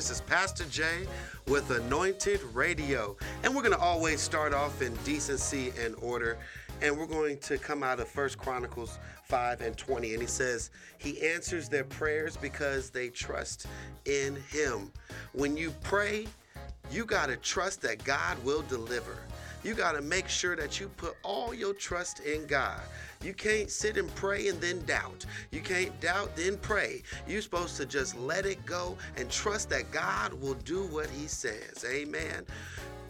This is Pastor Jay with Anointed Radio. And we're going to always start off in decency and order. And we're going to come out of First Chronicles 5 and 20. And he says, He answers their prayers because they trust in Him. When you pray, you got to trust that God will deliver. You got to make sure that you put all your trust in God. You can't sit and pray and then doubt. You can't doubt, then pray. You're supposed to just let it go and trust that God will do what He says. Amen.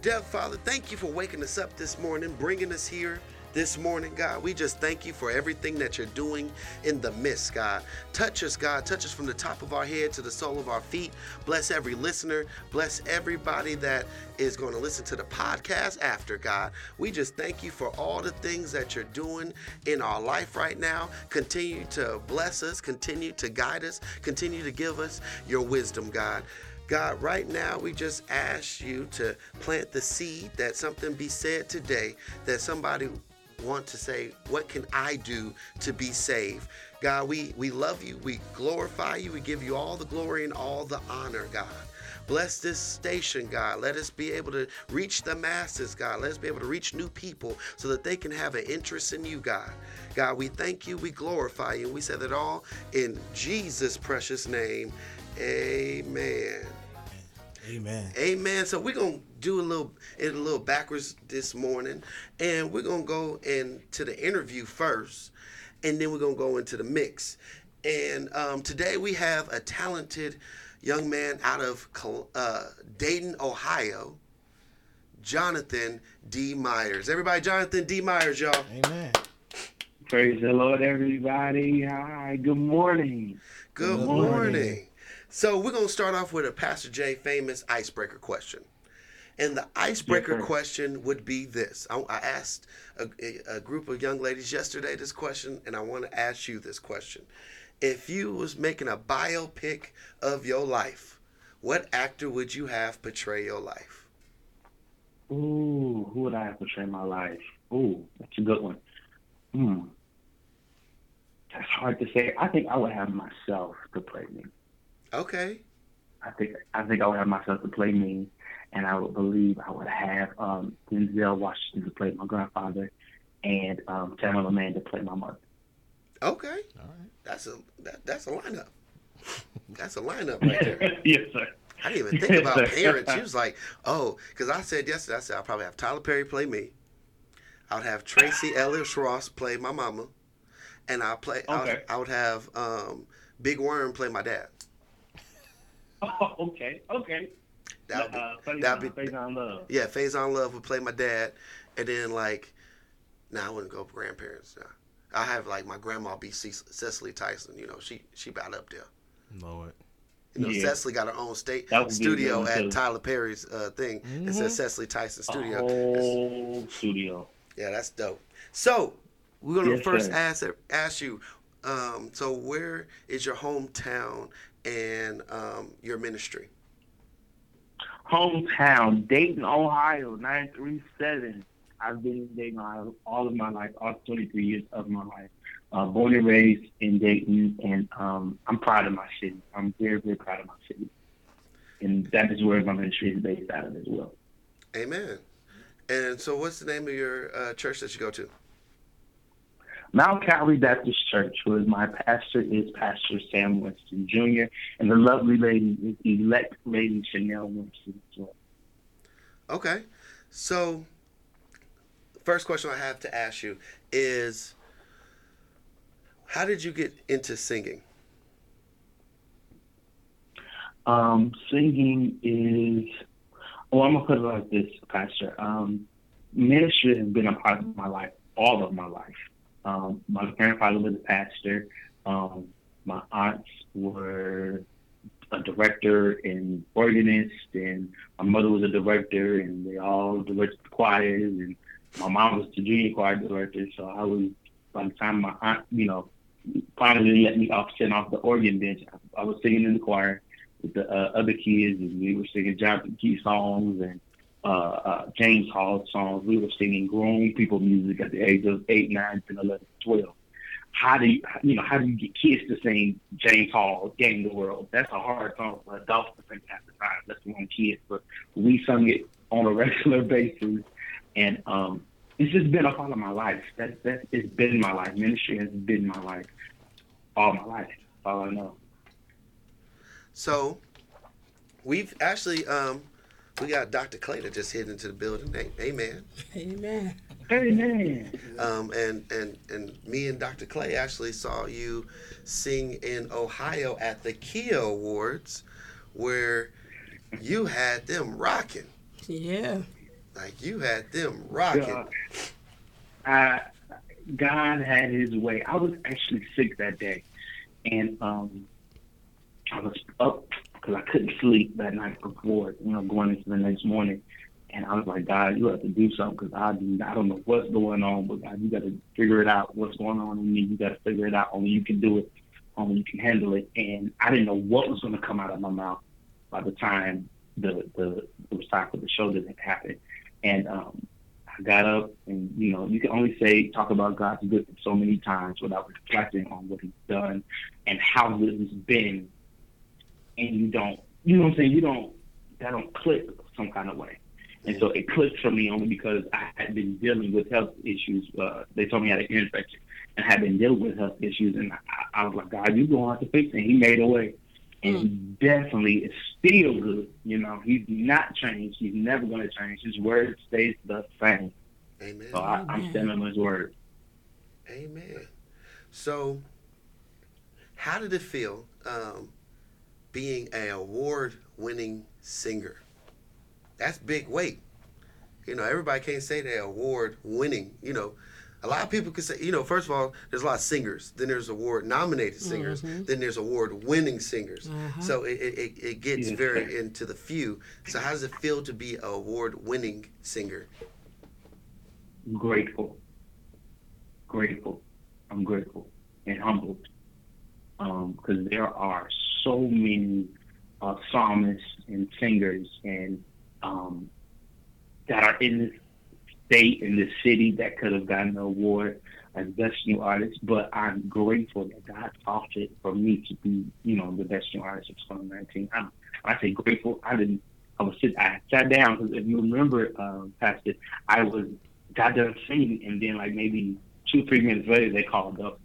Dear Father, thank you for waking us up this morning, bringing us here this morning, God. We just thank you for everything that you're doing in the midst, God. Touch us, God. Touch us from the top of our head to the sole of our feet. Bless every listener. Bless everybody that is going to listen to the podcast after, God. We just thank you for all the things that you're doing in our life right now. Continue to bless us, continue to guide us, continue to give us your wisdom, God. God, right now we just ask you to plant the seed that something be said today that somebody want to say, What can I do to be saved? God, we, we love you. We glorify you. We give you all the glory and all the honor, God. Bless this station, God. Let us be able to reach the masses, God. Let us be able to reach new people so that they can have an interest in you, God. God, we thank you. We glorify you. And we say that all in Jesus' precious name. Amen. Amen. Amen. So we're gonna do a little it a little backwards this morning, and we're gonna go into the interview first, and then we're gonna go into the mix. And um, today we have a talented young man out of uh, Dayton, Ohio, Jonathan D. Meyers. Everybody, Jonathan D. Meyers, y'all. Amen. Praise the Lord, everybody. Hi. Good morning. Good, Good morning. morning. So we're gonna start off with a Pastor J famous icebreaker question. And the icebreaker yes, question would be this. I, I asked a, a, group of young ladies yesterday this question, and I want to ask you this question. If you was making a biopic of your life, what actor would you have portray your life? Ooh, who would I have portray my life? Ooh, that's a good one. Hmm. That's hard to say. I think I would have myself to play me. Okay. I think I think I would have myself to play me, and I would believe I would have um, Denzel Washington to play my grandfather, and um, Tamela Mann to play my mother. Okay. All right. That's a that, that's a lineup. That's a lineup right there. yes, sir. I didn't even think about parents. She was like, oh, because I said yesterday, I said I'll probably have Tyler Perry play me. I would have Tracee Ellis Ross play my mama, and I play. Okay. I, would, I would have um, Big Worm play my dad. Oh, okay, okay. That would be, uh, that be Faizon Love. Yeah, Faizon Love would play my dad, and then like, now nah, I wouldn't go grandparents. Nah. I have like my grandma be Cicely Tyson. You know, she she about up there. Know it. You know, yeah. Cicely got her own state studio at Tyler Perry's uh, thing. Mm-hmm. It says Cicely Tyson Studio. Oh, studio. Yeah, that's dope. So we're gonna yes, first ask ask you. Um, so where is your hometown and um, your ministry? Hometown, Dayton, Ohio, 937. I've been in Dayton Ohio all of my life, all 23 years of my life. Uh, born and raised in Dayton, and um, I'm proud of my city. I'm very, very proud of my city. And that is where my ministry is based out of as well. Amen. And so, what's the name of your uh, church that you go to? Mount Calvary Baptist Church, who is my pastor, is Pastor Sam Winston Jr., and the lovely lady is elect Lady Chanel Winston as well. Okay. So, first question I have to ask you is how did you get into singing? Um, singing is, well, I'm going to put it like this, Pastor. Um, ministry has been a part of my life, all of my life. Um, my grandfather was a pastor. Um, my aunts were a director and organist, and my mother was a director, and they all directed choirs, and my mom was the junior choir director. So I was, by the time my aunt, you know, finally let me off sitting off the organ bench, I, I was singing in the choir with the uh, other kids, and we were singing Jonathan Key songs and uh, uh, James Hall songs. We were singing grown people music at the age of 8, 9, 10, 11, 12. how do you, you know, how do you get kids to sing James Hall, Game the World? That's a hard song for adults to sing at the time, let alone kids. But we sung it on a regular basis, and um, it's just been a part of my life. That that it's been my life. Ministry has been my life all my life. All I know. So, we've actually um, we got Dr. Clay that just hit into the building. Amen. Amen. Amen. Um, and and and me and Dr. Clay actually saw you sing in Ohio at the Kia Awards, where you had them rocking. Yeah. Like you had them rocking. God, I, God had His way. I was actually sick that day, and um, I was up because I couldn't sleep that night before, you know, going into the next morning. And I was like, God, you have to do something because I, I don't know what's going on, but God, you got to figure it out. What's going on in me? You got to figure it out. Only you can do it. Only you can handle it. And I didn't know what was going to come out of my mouth by the time the the it was the show that happened. And um, I got up, and you know, you can only say talk about God's goodness so many times without reflecting on what He's done and how good He's been. And you don't, you know what I'm saying? You don't, that don't click some kind of way. And so it clicked for me only because I had been dealing with health issues. Uh, they told me I had an ear infection and had been dealing with health issues. And I, I was like, God, you're going to have to fix it. And he made a way. And mm. he definitely is still good. You know, he's not changed. He's never going to change. His word stays the same. Amen. So I, I'm standing on his word. Amen. So, how did it feel um, being an award-winning singer? That's big weight. You know, everybody can't say they're award-winning. You know, a lot of people can say, you know, first of all, there's a lot of singers. Then there's award-nominated singers. Mm-hmm. Then there's award-winning singers. Uh-huh. So it, it, it gets very into the few. So how does it feel to be an award-winning singer? Grateful. Grateful. I'm grateful and humbled because um, there are so many uh, psalmists and singers and um, that are in this state in this city that could have gotten an award as best new artist, but I'm grateful that God opted for me to be, you know, the best new artist of 2019. I'm, I say grateful. I didn't. I was sit. I sat down because if you remember, um, Pastor, I was got done singing, and then like maybe two three minutes later, they called up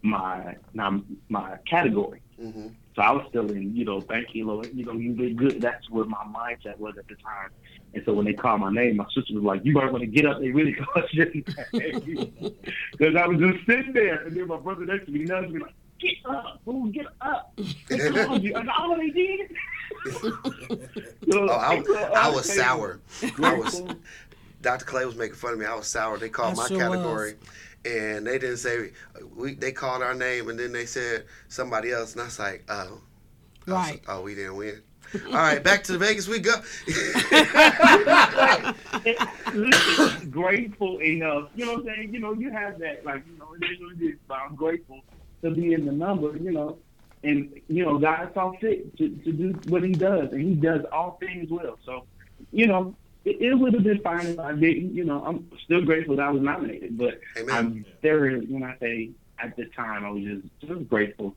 my my, my category. Mm-hmm. So I was still in, you know, thank you, Lord. You know, you did good. That's where my mindset was at the time. And so when they called my name, my sister was like, "You might want to get up." They really called your name because I was just sitting there, and then my brother next to me nudged me like, "Get up, fool, get up!" They called you, and all they did. so, oh, I, so, I, I was sour. I was. Dr. Clay was making fun of me. I was sour. They called I my sure category. Was and they didn't say we. They called our name, and then they said somebody else, and I was like, oh, right. Was, oh, we didn't win. All right, back to the Vegas we go. grateful enough, you know what I'm saying? You know, you have that, like, you know, it is what it is, but I'm grateful to be in the number, you know. And, you know, God saw fit to, to do what he does, and he does all things well. So, you know, it, it would have been fine if I didn't. You know, I'm still grateful that I was nominated, but Amen. I'm very when I say at the time I was just just grateful,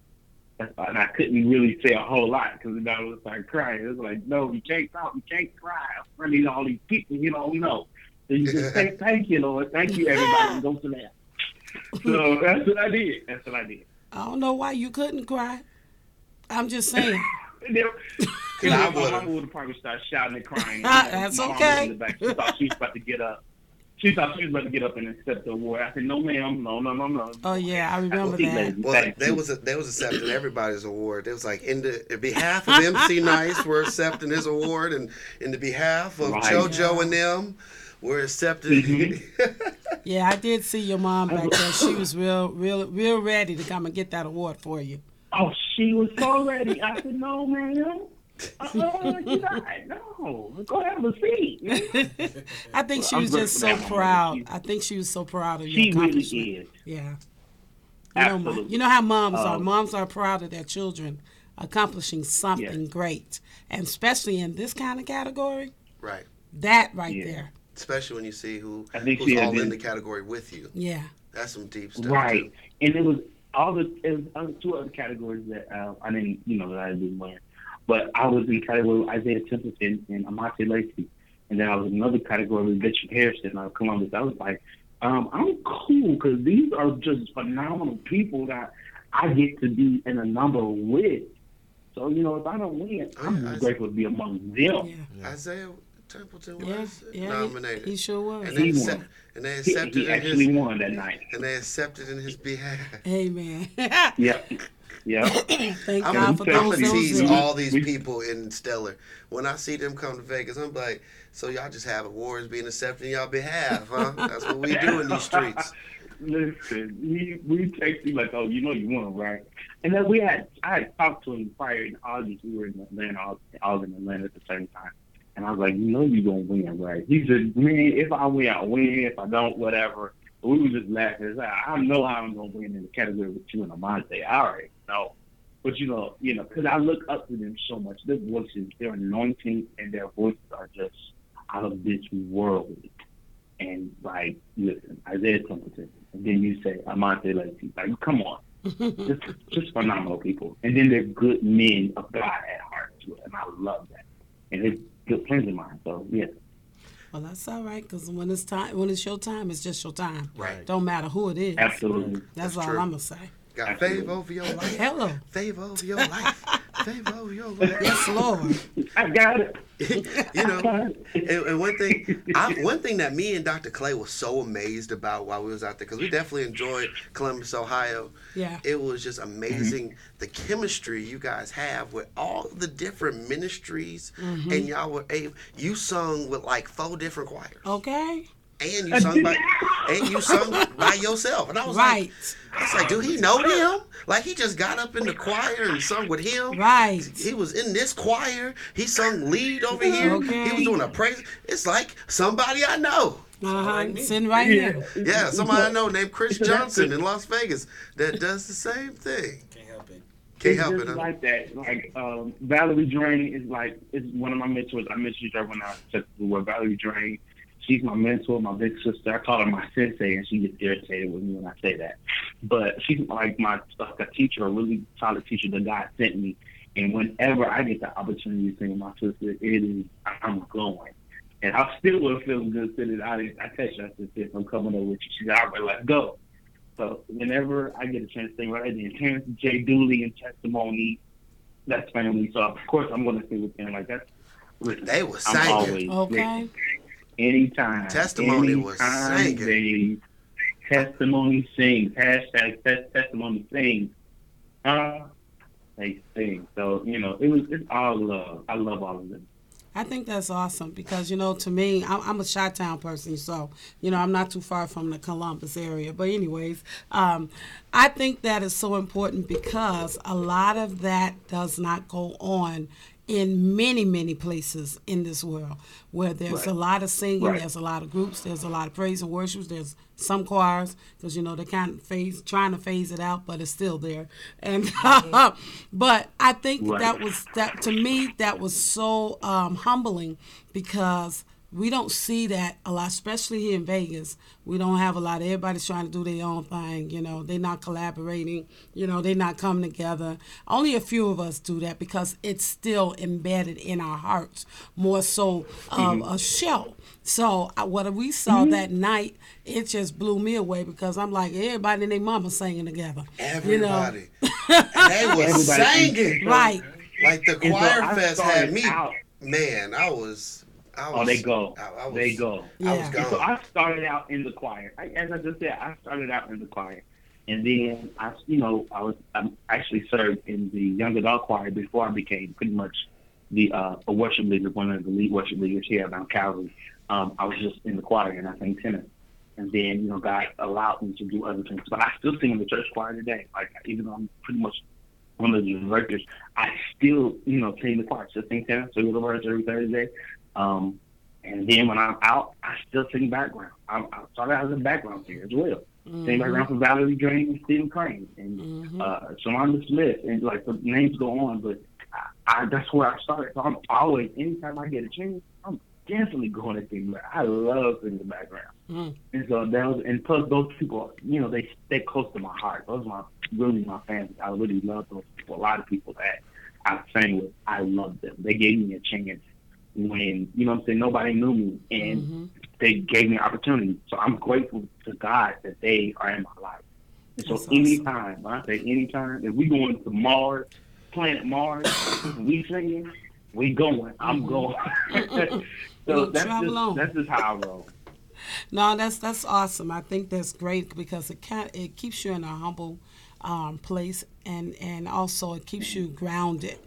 and I couldn't really say a whole lot because I was like crying. It was like, no, you can't talk, you can't cry in front of all these people you don't know. So you just say thank you, Lord, thank you, everybody, and go to that. So that's what I did. That's what I did. I don't know why you couldn't cry. I'm just saying. Cause I would have. would probably started shouting and crying. That's okay. In the back. She thought she was about to get up. She thought she was about to get up and accept the award. I said, "No, ma'am, no, no, no, no." Oh yeah, I remember that. Well, they was a, they was accepting everybody's award. It was like in the in behalf of MC Nice, we're accepting his award, and in the behalf of right. JoJo yeah. and them, we're accepting. Mm-hmm. yeah, I did see your mom back there. She was real, real, real ready to come and get that award for you. Oh, she was so ready. I said, "No, ma'am." oh, you not, no, go have a seat. I think she was just so proud. I think she was so proud of your accomplishment. Really is. Yeah. You know, you know how moms um, are. Moms are proud of their children accomplishing something great, and especially in this kind of category. Right. That right yeah. there especially when you see who I think who's all been, in the category with you. Yeah, that's some deep stuff. Right, too. and it was all the it was two other categories that uh, I didn't you know that I didn't win, but I was in category with Isaiah Templeton and Amante Lacey, and then I was in another category with Bishop Harrison out of Columbus. I was like, um, I'm cool because these are just phenomenal people that I get to be in a number with. So you know, if I don't win, I'm just grateful to be among them. Yeah. Isaiah Templeton was yeah, yeah, nominated. He sure was. And they, accept, and they accepted he, he actually his, won that night. And they accepted in his behalf. Amen. yeah. Yeah. Thank I'm God for those. I'm gonna tease all these people in Stellar. When I see them come to Vegas, I'm like, so y'all just have awards being accepted in y'all behalf, huh? That's what we do in these streets. Listen, we we text you like, oh, you know you won, right? And then we had I had talked to him prior in August. We were in Atlanta, I was in Atlanta at the same time. And I was like, you know you're gonna win, right? He said, man, if I win, I win. If I don't, whatever. But we were just laughing. Like, I know how I'm gonna win in the category with you and Amante. I already know. But you know, you know, because I look up to them so much. Their voices, their anointing, and their voices are just out of this world. And like, listen, Isaiah Templeton, and then you say Amante Lacey. Like, come on, just just phenomenal people. And then they're good men of God at heart too, and I love that. And it's good friends of mine. So yeah. Well, that's all right because when it's time, when it's your time, it's just your time. Right. Don't matter who it is. Absolutely. That's, that's all true. I'm gonna say. Got favor over your life. Hello. Favor over your life. favor over your life. Yes, Lord. I got it. you know, and, and, one thing, I, one thing that me and Dr. Clay was so amazed about while we was out there, because we definitely enjoyed Columbus, Ohio. Yeah. It was just amazing mm-hmm. the chemistry you guys have with all the different ministries, mm-hmm. and y'all were able. You sung with like four different choirs. Okay and you sung by and you sung by yourself. And I was right. like, I was like, do he know him? Like he just got up in the choir and sung with him. Right. He was in this choir. He sung lead over here. Okay. He was doing a praise. It's like somebody I know. Uh-huh. Sitting right yeah. here. Yeah, somebody I know named Chris Johnson in Las Vegas that does the same thing. Can't help it. Can't help it. Huh? Like that. Like um, Valerie Drain is like is one of my mentors. I mentioned her when I said the word Valerie Drain she's my mentor, my big sister. I call her my sensei, and she gets irritated with me when I say that. But she's like my like a teacher, a really solid teacher that God sent me. And whenever I get the opportunity to sing with my sister, it is I'm going. And I still would feel good sitting out. I text her, I said, I'm coming over with you. She's all right, let's go. So whenever I get a chance to sing right then, Terrence J. Dooley and Testimony, that's family. So of course I'm going to sing with them. Like that's. Listen, they were singing. Okay anytime. Testimony anytime was singing. testimony sings. Hashtag test, testimony sings. Uh, they sing. So, you know, it was it's all love. I love all of them. I think that's awesome because you know to me I'm, I'm a Chi-Town person, so you know I'm not too far from the Columbus area. But anyways, um, I think that is so important because a lot of that does not go on in many, many places in this world where there's right. a lot of singing, right. there's a lot of groups, there's a lot of praise and worship, there's some choirs because you know they're kind of phase trying to phase it out, but it's still there. And but I think right. that was that to me that was so um, humbling because we don't see that a lot, especially here in Vegas. We don't have a lot. Everybody's trying to do their own thing. You know, they're not collaborating. You know, they're not coming together. Only a few of us do that because it's still embedded in our hearts more so of mm-hmm. a show. So uh, what we saw mm-hmm. that night, it just blew me away because I'm like everybody and their mama singing together. Everybody, you know? they were singing right. Like the choir fest had me. Out. Man, I was was, oh, they go. I, I was, they go. Yeah. I was gone. So I started out in the choir. I, as I just said, I started out in the choir, and then I, you know, I was I actually served in the young adult choir before I became pretty much the uh, a worship leader, one of the lead worship leaders here at Mount Calvary. Um, I was just in the choir and I sang tenor. And then, you know, God allowed me to do other things. But I still sing in the church choir today. Like, even though I'm pretty much one of the directors, I still, you know, sing the choir. Still sing tenor, sing the words every Thursday. Um, and then when I'm out, I still sing background. I'm, I started out as a background singer as well. Mm-hmm. Sing background for Valerie Drain and Stephen Crane and mm-hmm. uh, Shalonda Smith, and like the names go on. But I, I, that's where I started. So I'm always, anytime I get a chance, I'm definitely going to sing. I love singing the background. Mm. And so that was, and plus those people, you know, they stay close to my heart. Those are my really my family. I really love those people. A lot of people that I sang with, I love them. They gave me a chance when you know what I'm saying nobody knew me, and Mm-hmm. they gave me opportunity. So I'm grateful to God that they are in my life. And so That's anytime, I say anytime, if we going to Mars, planet Mars, we singing, we going. I'm going. so that's just, on. that's just how I roll. No, that's that's awesome. I think that's great because it can it keeps you in a humble um, place and and also it keeps you grounded.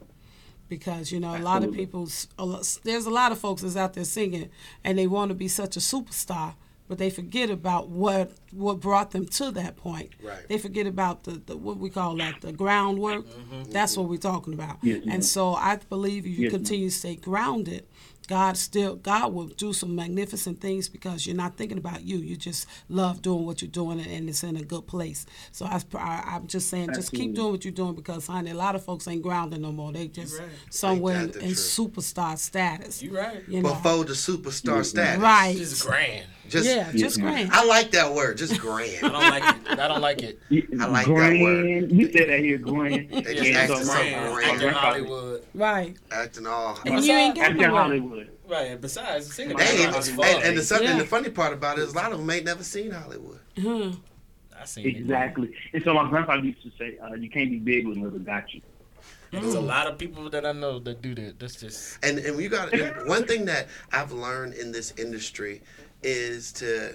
Because you know a lot of Absolutely. people's a lot- there's a lot of folks that's out there singing and they want to be such a superstar, but they forget about what what brought them to that point. Right. They forget about the, the what we call that the groundwork. Mm-hmm. That's what we're talking about. Yes, ma'am. and so I believe if you Yes, ma'am. continue to stay grounded, God still God will do some magnificent things because you're not thinking about you. You just love doing what you're doing and, and it's in a good place. So I, I, I'm just saying, just keep doing what you're doing because honey, a lot of folks ain't grounded no more. They just right. somewhere in, the in truth? superstar status. You right. You know, Before the superstar status. right? Just grand. Just, yeah, just ma'am. grand. I like that word, just grand. I don't like it. I don't like it. I like that Grand, word. You said that here, Grand. They just Yeah, acting so so grand. grand. Hollywood. Right. Acting all. And you ain't got Acting no. Hollywood. Right. and Besides, singing They ain't even, is and, and the something, Yeah. the funny part about it is a lot of them ain't never seen Hollywood. Hmm. I seen it. Exactly. And so my grandfather used to say, uh, "You can't be big when little got you." There's a lot of people that I know that do that. That's just And and you got and one thing that I've learned in this industry is to,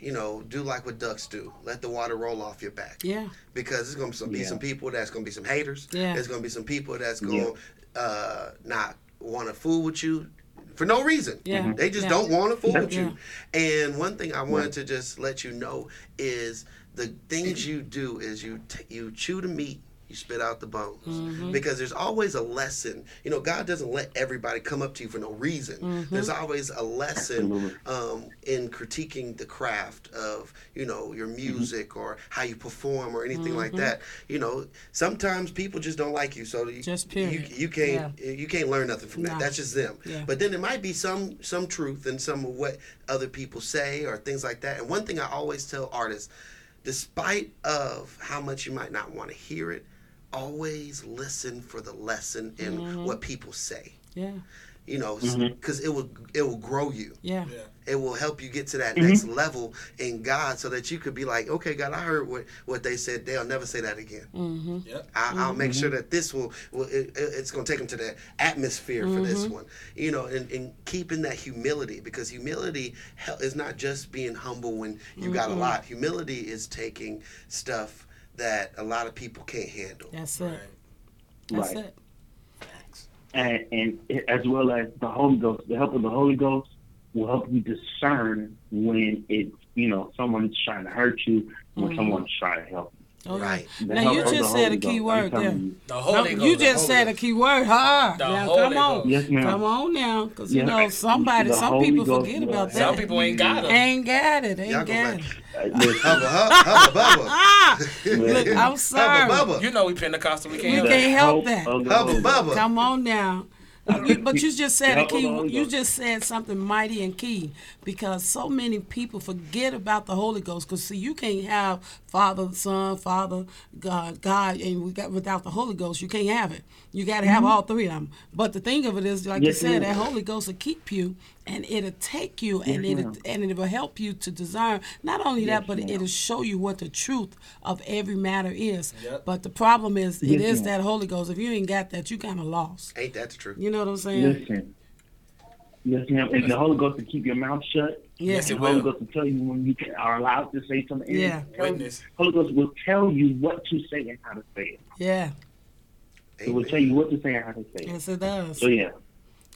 you know, do like what ducks do. Let the water roll off your back. Yeah. Because there's gonna be some, Yeah. some people that's gonna be some haters. Yeah. There's gonna be some people that's gonna Yeah. uh, not want to fool with you for no reason. Yeah. They just Yeah. don't want to fool with Yeah. you. And one thing I wanted to just let you know is the things you do is you t- you chew the meat, you spit out the bones. Mm-hmm. Because there's always a lesson. You know, God doesn't let everybody come up to you for no reason. Mm-hmm. There's always a lesson um, in critiquing the craft of you know your music or how you perform or anything like Mm-hmm. that. You know, sometimes people just don't like you, so you, Just you, you can't you can't learn nothing from that. No. That's just them. Yeah. But then there might be some some truth in some of what other people say or things like that. And one thing I always tell artists, despite of how much you might not want to hear it, always listen for the lesson in Mm-hmm. what people say. Yeah. You know, Mm-hmm. because it will it will grow you Yeah. it will help you get to that Mm-hmm. next level in God so that you could be like, okay, God, I heard what, what they said. They'll never say that again. Mm-hmm. Yep. I, I'll make sure that this will, will it, it- it's going to take them to the atmosphere for this Mm-hmm. one. You know, and, and keeping that humility because humility hel- is not just being humble when you got a Mm-hmm. lot. Humility is taking stuff that a lot of people can't handle. That's it. Right. That's Right. it. Facts. and, and as well as the Holy Ghost, the help of the Holy Ghost will help you discern when it's you know someone's trying to hurt you, when Mhm. someone's trying to help. Oh, yeah. Right. Now help you of just said a key word there. you. The No, you just said a key word, huh? The now Holy come on, Yes, ma'am. come on now, because you know somebody, The some Holy people Ghost forget will about that. Some people ain't got it. ain't got it, ain't got it. Listen, Hubba, hubba, hubba, Ah, look, I'm hubba, sorry, bubba. You know we Pentecostal. We we can't help can't that. help that. of Hubba, bubba. Come on now. You- but you just said a key. You just said something mighty and key because so many people forget about the Holy Ghost. Because see, you can't have Father, Son, Father, God, God, and we got without the Holy Ghost, you can't have it. You got to have all three of them. But the thing of it is, like you said, that Holy Ghost will keep you, and it'll take you, and Yes, it ma'am. and it will help you to discern. Not only that, but ma'am. it'll show you what the truth of every matter is. Yep. But the problem is, it Yes, is ma'am. that Holy Ghost. If you ain't got that, you kind of lost. Ain't that the truth? You know what I'm saying? Listen. Yes, ma'am. And the Holy Ghost will keep your mouth shut. Yeah. Yes, The it Holy will. Ghost will tell you when you are allowed to say something. Yeah. Witness. Holy Ghost will tell you what to say and how to say it. Yeah. It will tell you what to say and how to say it. Yes, it does. So yeah,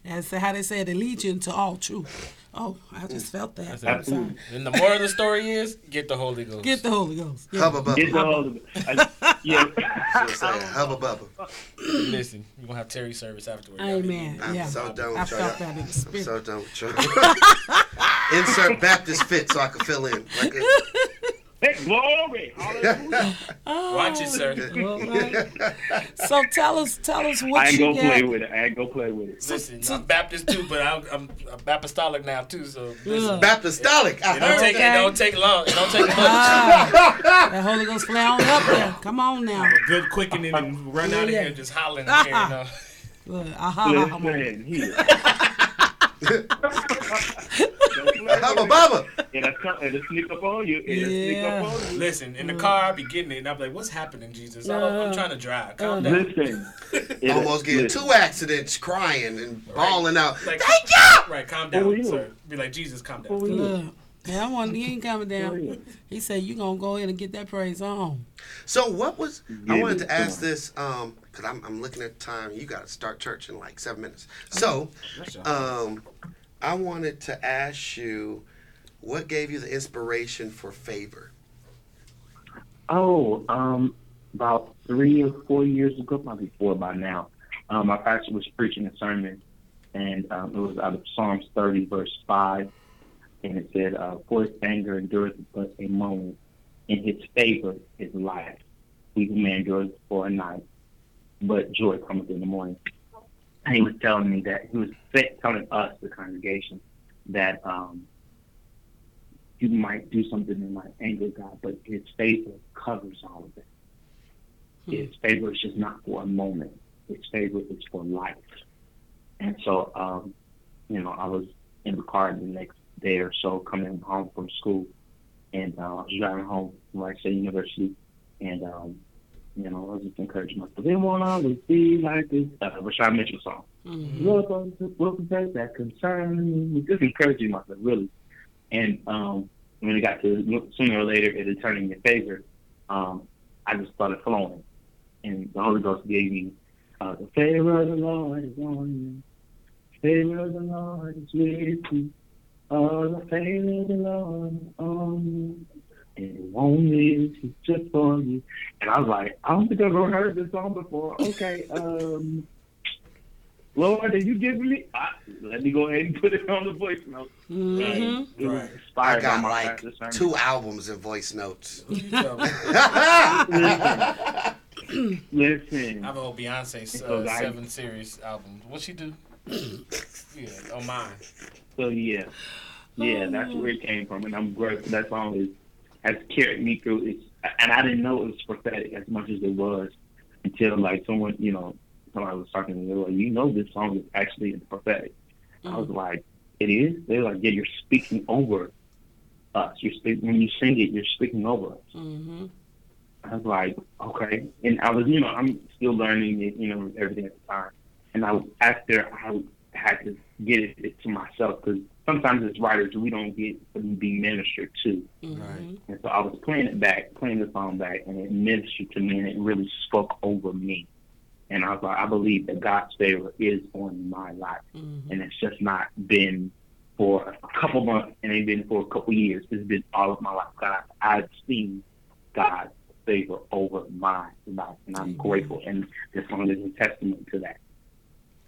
That's how they say it leads you into all truth. Oh, I just felt that. That's I'm it. sorry. And the moral of the story is get the Holy Ghost. Get the Holy Ghost. Yeah. Hubba, bubba. get the Holy Ghost. I- yeah. So say, hubba, bubba. Listen, you're gonna have tarry service afterwards. Amen. I'm yeah. so done with I y'all. Felt that I'm spirit. so done with y'all. Insert Baptist fit so I can fill in. Like a, Hey, glory! Hallelujah. Watch it, sir. All right. So tell us, tell us I what ain't you gonna play with it. I ain't gonna play with it. Listen, I'm Baptist too, but I'm, I'm, I'm Apostolic now too. So listen, Baptistolic. I it don't take that. it don't take long. It don't take much. Ah, that Holy Ghost flare on up there. Come on now. A good quickening and run out of Yeah. here just hollering. and carrying on. Look, aha, aha, Listen, here. Baba, Baba. It'll, come, it'll sneak up on you. It'll sneak Yeah. up on you. Listen, in the car, I be getting it, and I'm like, "What's happening, Jesus? I am trying to drive. Calm down." Listen. Almost getting two accidents, crying and bawling out. Like, Thank you. Right, calm down, real. sir. Be like, Jesus, calm down. For. Look, yeah, I want, he ain't coming down. He said, you going to go in and get that praise on. So what was? I wanted to ask to 'em. this um because I'm I'm looking at the time. You got to start church in like seven minutes. So, um, I wanted to ask you, what gave you the inspiration for favor? Oh, um, about three or four years ago, probably four by now, um, my pastor was preaching a sermon, and um, it was out of Psalms 30, verse 5, and it said, uh, For his anger endureth but a moment, in his favor is life. Evil man endureth for a night, but joy cometh in the morning. And he was telling me that, he was telling us, the congregation, that um, you might do something that might anger, God, but His favor covers all of it. His favor is just not for a moment. His favor is for life. And so, um, you know, I was in the car the next day or so coming home from school, and uh, I was driving home from Wright State University, and um, you know, I was just encouraging myself. They won't always be like this. Uh, Rashad Mitchell song. Mhm. Welcome to welcome to that concern. Just encouraging myself, really. And um, when it got to sooner or later, it'll turn in your favor. Um, I just started flowing, and the Holy Ghost gave me uh, the favor of the Lord is on you. Favor of the Lord is with you. Oh, the favor of the Lord is on you. And it won't miss it's just for you. And I was like, I don't think I've ever heard this song before. Okay, um, Lord, did you give me? Uh, let me go ahead and put it on the voice note. Mm-hmm. It Right. I got like two albums in voice notes. You. Listen, I have a whole Beyonce So uh, I- seven series album. What she do? yeah, on mine. so yeah, yeah, that's where it came from, and I'm grateful. That song is has carried me through. It's, and I didn't know it was prophetic as much as it was until like someone, you know, somebody was talking to me. Like, you know, this song is actually prophetic. I was like, it is. They're like, yeah, you're speaking over us. You're speak- when you sing it, you're speaking over us. Mhm. I was like, okay. And I was, you know, I'm still learning it, you know, everything at the time. And I was, after I had to get it, it to myself because sometimes as writers, we don't get to be ministered to. Mhm. And so I was playing it back, playing the song back, and it ministered to me and it really spoke over me. And I was like, I believe that God's favor is on my life. Mhm. And it's just not been for a couple months and it's been for a couple years. It's been all of my life. God, I've seen God's favor over my life, and I'm Amen. grateful. And this song is a testament to that.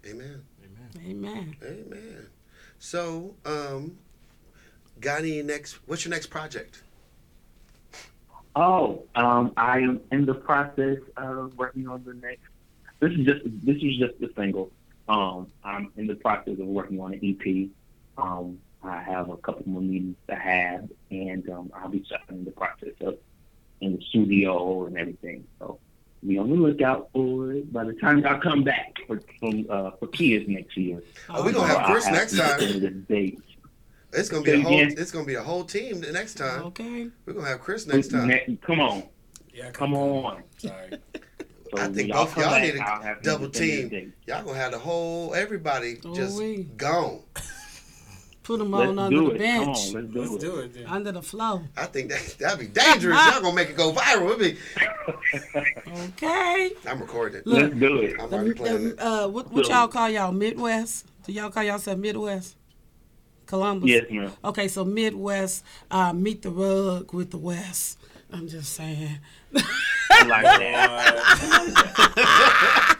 Amen. Amen. Amen. Amen. So, um, got any next? What's your next project? Oh, um, I am in the process of working on the next. This is just this is just the single. Um, I'm in the process of working on an EP. Um, I have a couple more meetings to have, and um, I'll be starting the process of in the studio and everything. So be on the lookout for it. By the time I come back for from uh, for kids next year, Oh, we gonna So have I'll Chris next time. send the date. It's gonna be a whole. again? It's gonna be a whole team the next time. Okay. We're gonna have Chris next time. Ne- Come on, Yeah, come on. Sorry. So I think y'all both y'all back, need I'll to have to double send you the team. Y'all gonna have the whole everybody just Ooh-wee. gone. Put them Let's on under the it. bench. Come on, let's do Let's it. do it then. Under the floor. I think that that'd be dangerous. Y'all gonna make it go viral. It'd be, Okay. I'm recording. Look. Let's do it. I'm The, already playing the, it. uh, what, what y'all call y'all Midwest? Do y'all call yourself Midwest? Columbus. Yes, ma'am. Okay, so Midwest, uh, meet the rug with the West. I'm just saying. I like that.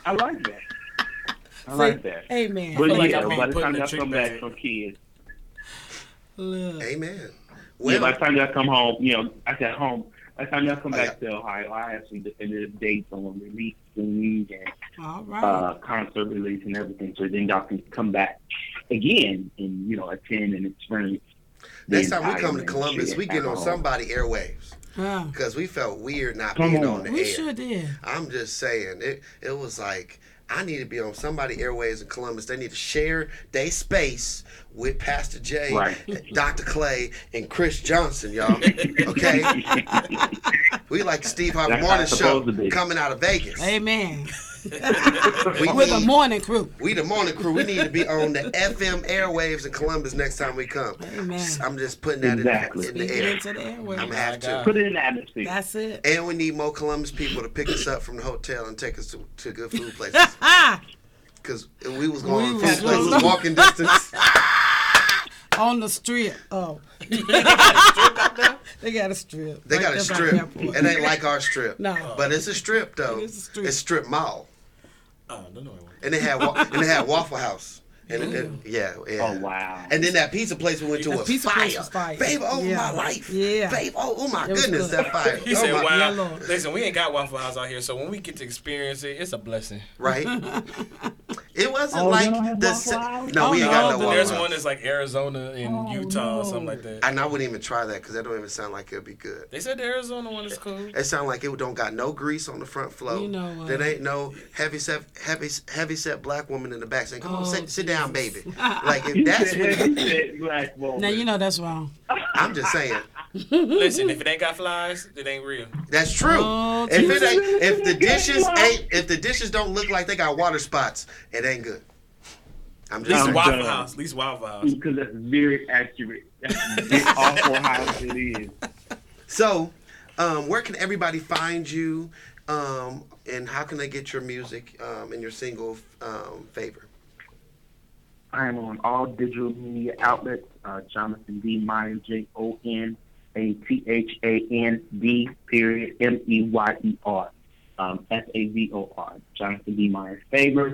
I like that. I like that. Amen. But feel like yeah, I'm being by the time in y'all come bag. back from kids, Look. Amen. yeah, by the time y'all come home, you know, I said home. By the time y'all come Oh, back to Ohio, I actually definitive dates on release and All right. uh, concert release and everything. So then y'all can come back again and you know attend and experience. the Next time we come to Columbus, we get on home. somebody airwaves Yeah. because we felt weird not Come being on. on the we air. sure did. I'm just saying it. It was like I need to be on somebody airways in Columbus. They need to share their space with Pastor J, Right. Dr. Clay, and Chris Johnson, y'all. Okay, we like Steve Harvey Morning Show supposed to be. coming out of Vegas. Amen. We With a need- morning crew. we the morning crew. We need to be on the FM airwaves in Columbus next time we come. Amen. I'm just putting that Exactly. in, the, in the air. into the airways. I'm gonna have to. Put it in the atmosphere. That's it. And we need more Columbus people to pick us up from the hotel and take us to, to good food places. Because we was going We to was food places walking distance. On the strip. Oh. they got a strip. They Right got a there by strip. the airport. It ain't like our strip. No. But it's a strip though. It is a strip. It's strip mall. Oh, don't know. And they had wa- and they had Waffle House. And it, it- yeah, yeah. Oh wow. And then that pizza place we went to That was pizza fire. place was fire. Babe, oh Yeah. my life. Yeah. Babe, oh, oh my goodness, good. that fire. He oh said, my, "Wow, Yeah, listen, we ain't got Waffle House out here, so when we get to experience it, it's a blessing." Right? It wasn't Oh, like you the Waffle sa- No, we Oh, ain't got no, no but There's House. one that's like Arizona and Oh, Utah or something like that. And I wouldn't even try that because that don't even sound like it'd be good. They said the Arizona one is cool. It sound like it don't got no grease on the front flow. You know what? There ain't no heavy set, heavy, heavy set black woman in the back saying, "Come on, Oh, sit, sit down, baby." Like if that's said what heavy set black woman. Now you know that's wrong. I'm just saying. Listen, if it ain't got flies, it ain't real. That's true. Oh, if it ain't, if the dishes ain't, if the dishes don't look like they got water spots, it ain't good. I'm At just least I'm. Waffle. House. At least Waffle House. because that's very accurate. That's awful house it is. So, um, where can everybody find you, um, and how can they get your music um, and your single um, favor? I am on all digital media outlets. Uh, Jonathan D. Meyer, J O N A T H A N D period M E Y E R. Um, S A V O R. Jonathan D. Meyer favor.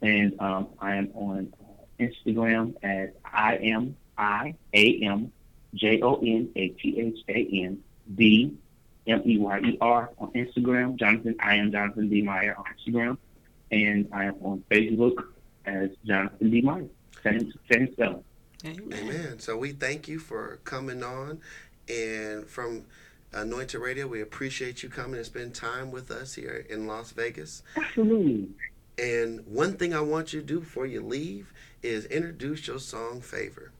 And um, I am on uh, Instagram as I am I A M J O N A T H A N D M E Y E R on Instagram. Jonathan, I am Jonathan D. Meyer on Instagram. And I am on Facebook as Jonathan D. Meyer. Same, same spelling. Amen. Amen. So we thank you for coming on, and from Anointed Radio, we appreciate you coming and spend time with us here in Las Vegas. Absolutely. And one thing I want you to do before you leave is introduce your song favor.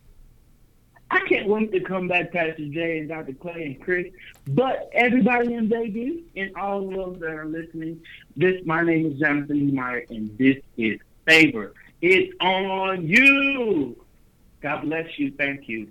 I can't wait to come back, Pastor Jay and Dr. Clay and Chris. But everybody in Vegas and all of those that are listening, this my name is Jonathan. Meyer, and this is Favor. It's on you. God bless you. Thank you.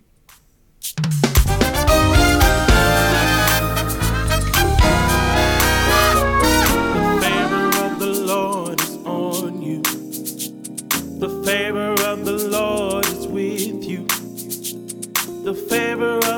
Favor of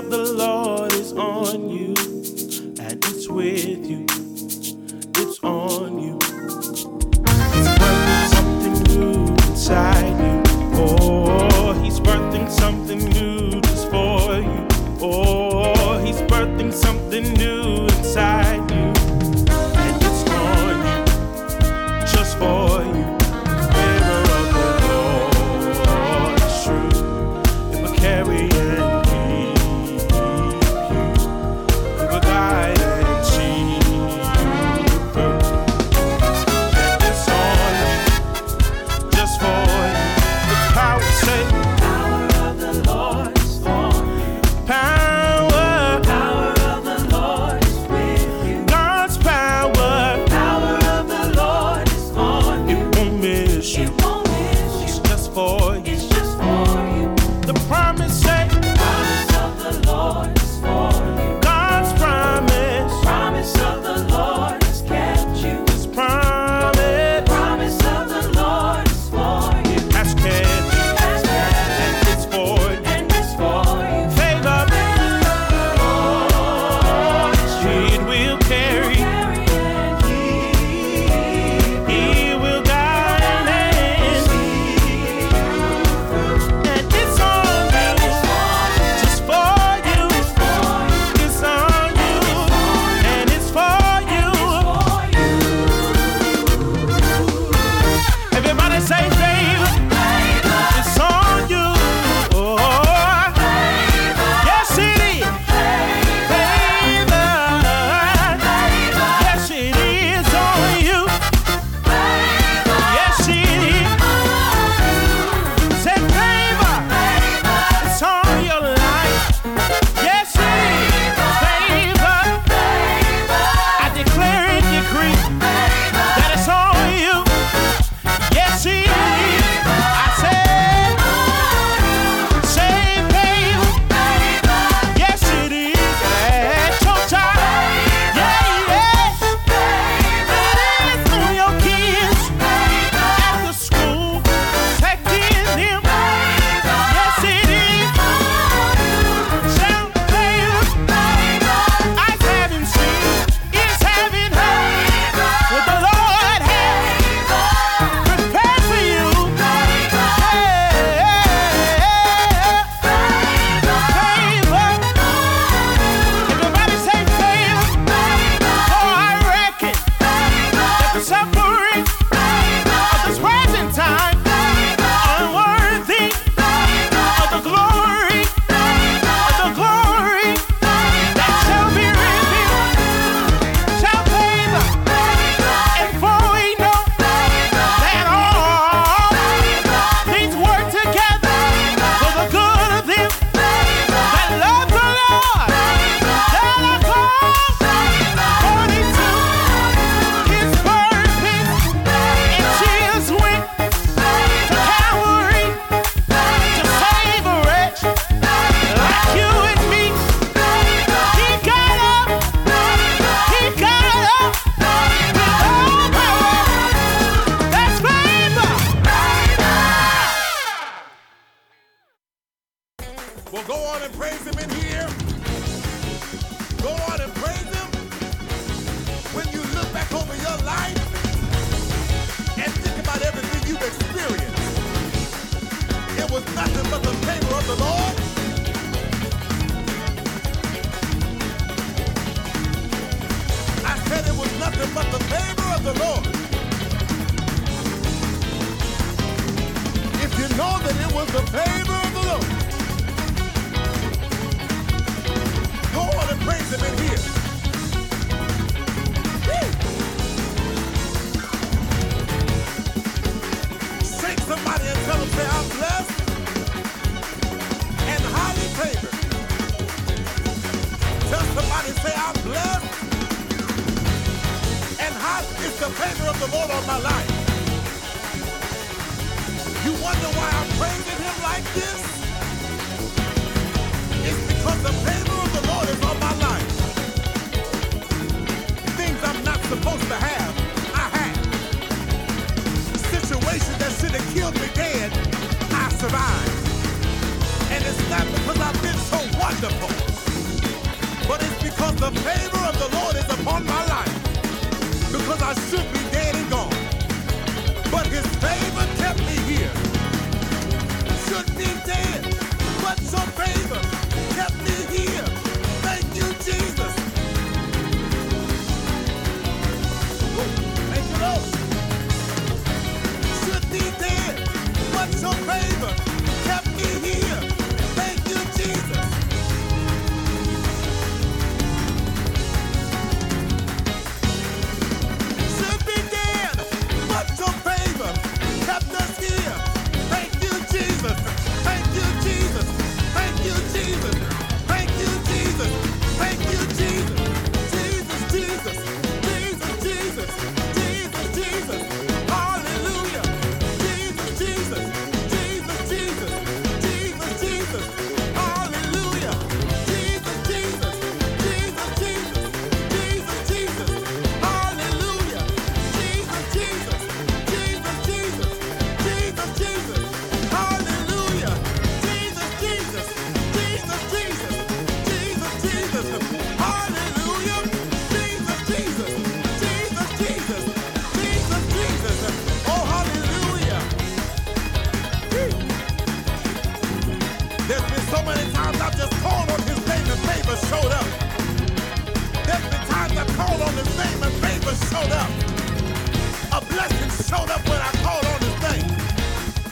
showed up when I called on his name.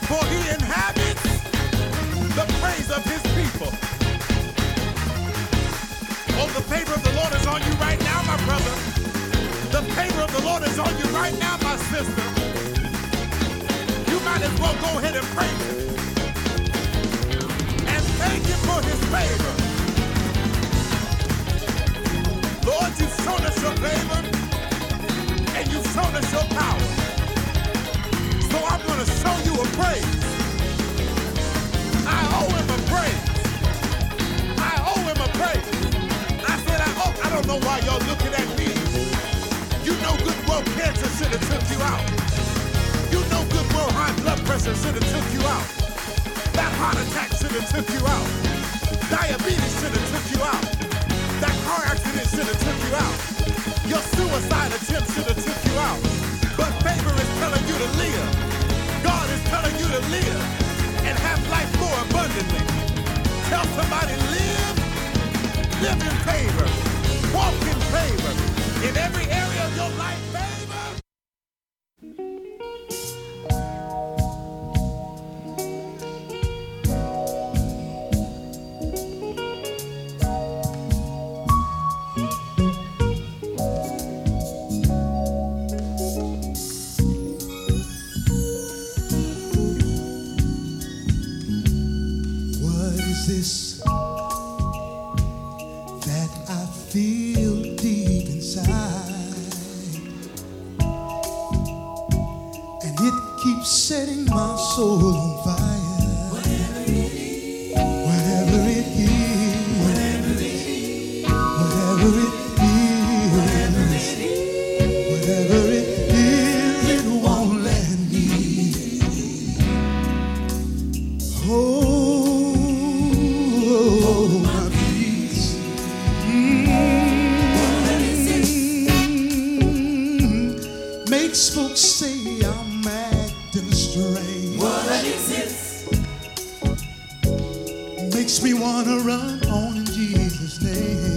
For he inhabits the praise of his people. Oh, the favor of the Lord is on you right now, my brother. The favor of the Lord is on you right now, my sister. You might as well go ahead and praise him. And thank him for his favor. Lord, you've shown us your favor and you've shown us your power. So I'm going to show you a praise. I owe him a praise. I owe him a praise. I said I owe. I don't know why y'all looking at me. You know good well cancer should have took you out. You know good well high blood pressure should have took you out. That heart attack should have took you out. Diabetes should have took you out. That car accident should have took you out. Your suicide attempt should have took you out. But favor is telling you to live. Telling you to live and have life more abundantly. Tell somebody live, live in favor, walk in favor. In every area of your life, in Jesus' name.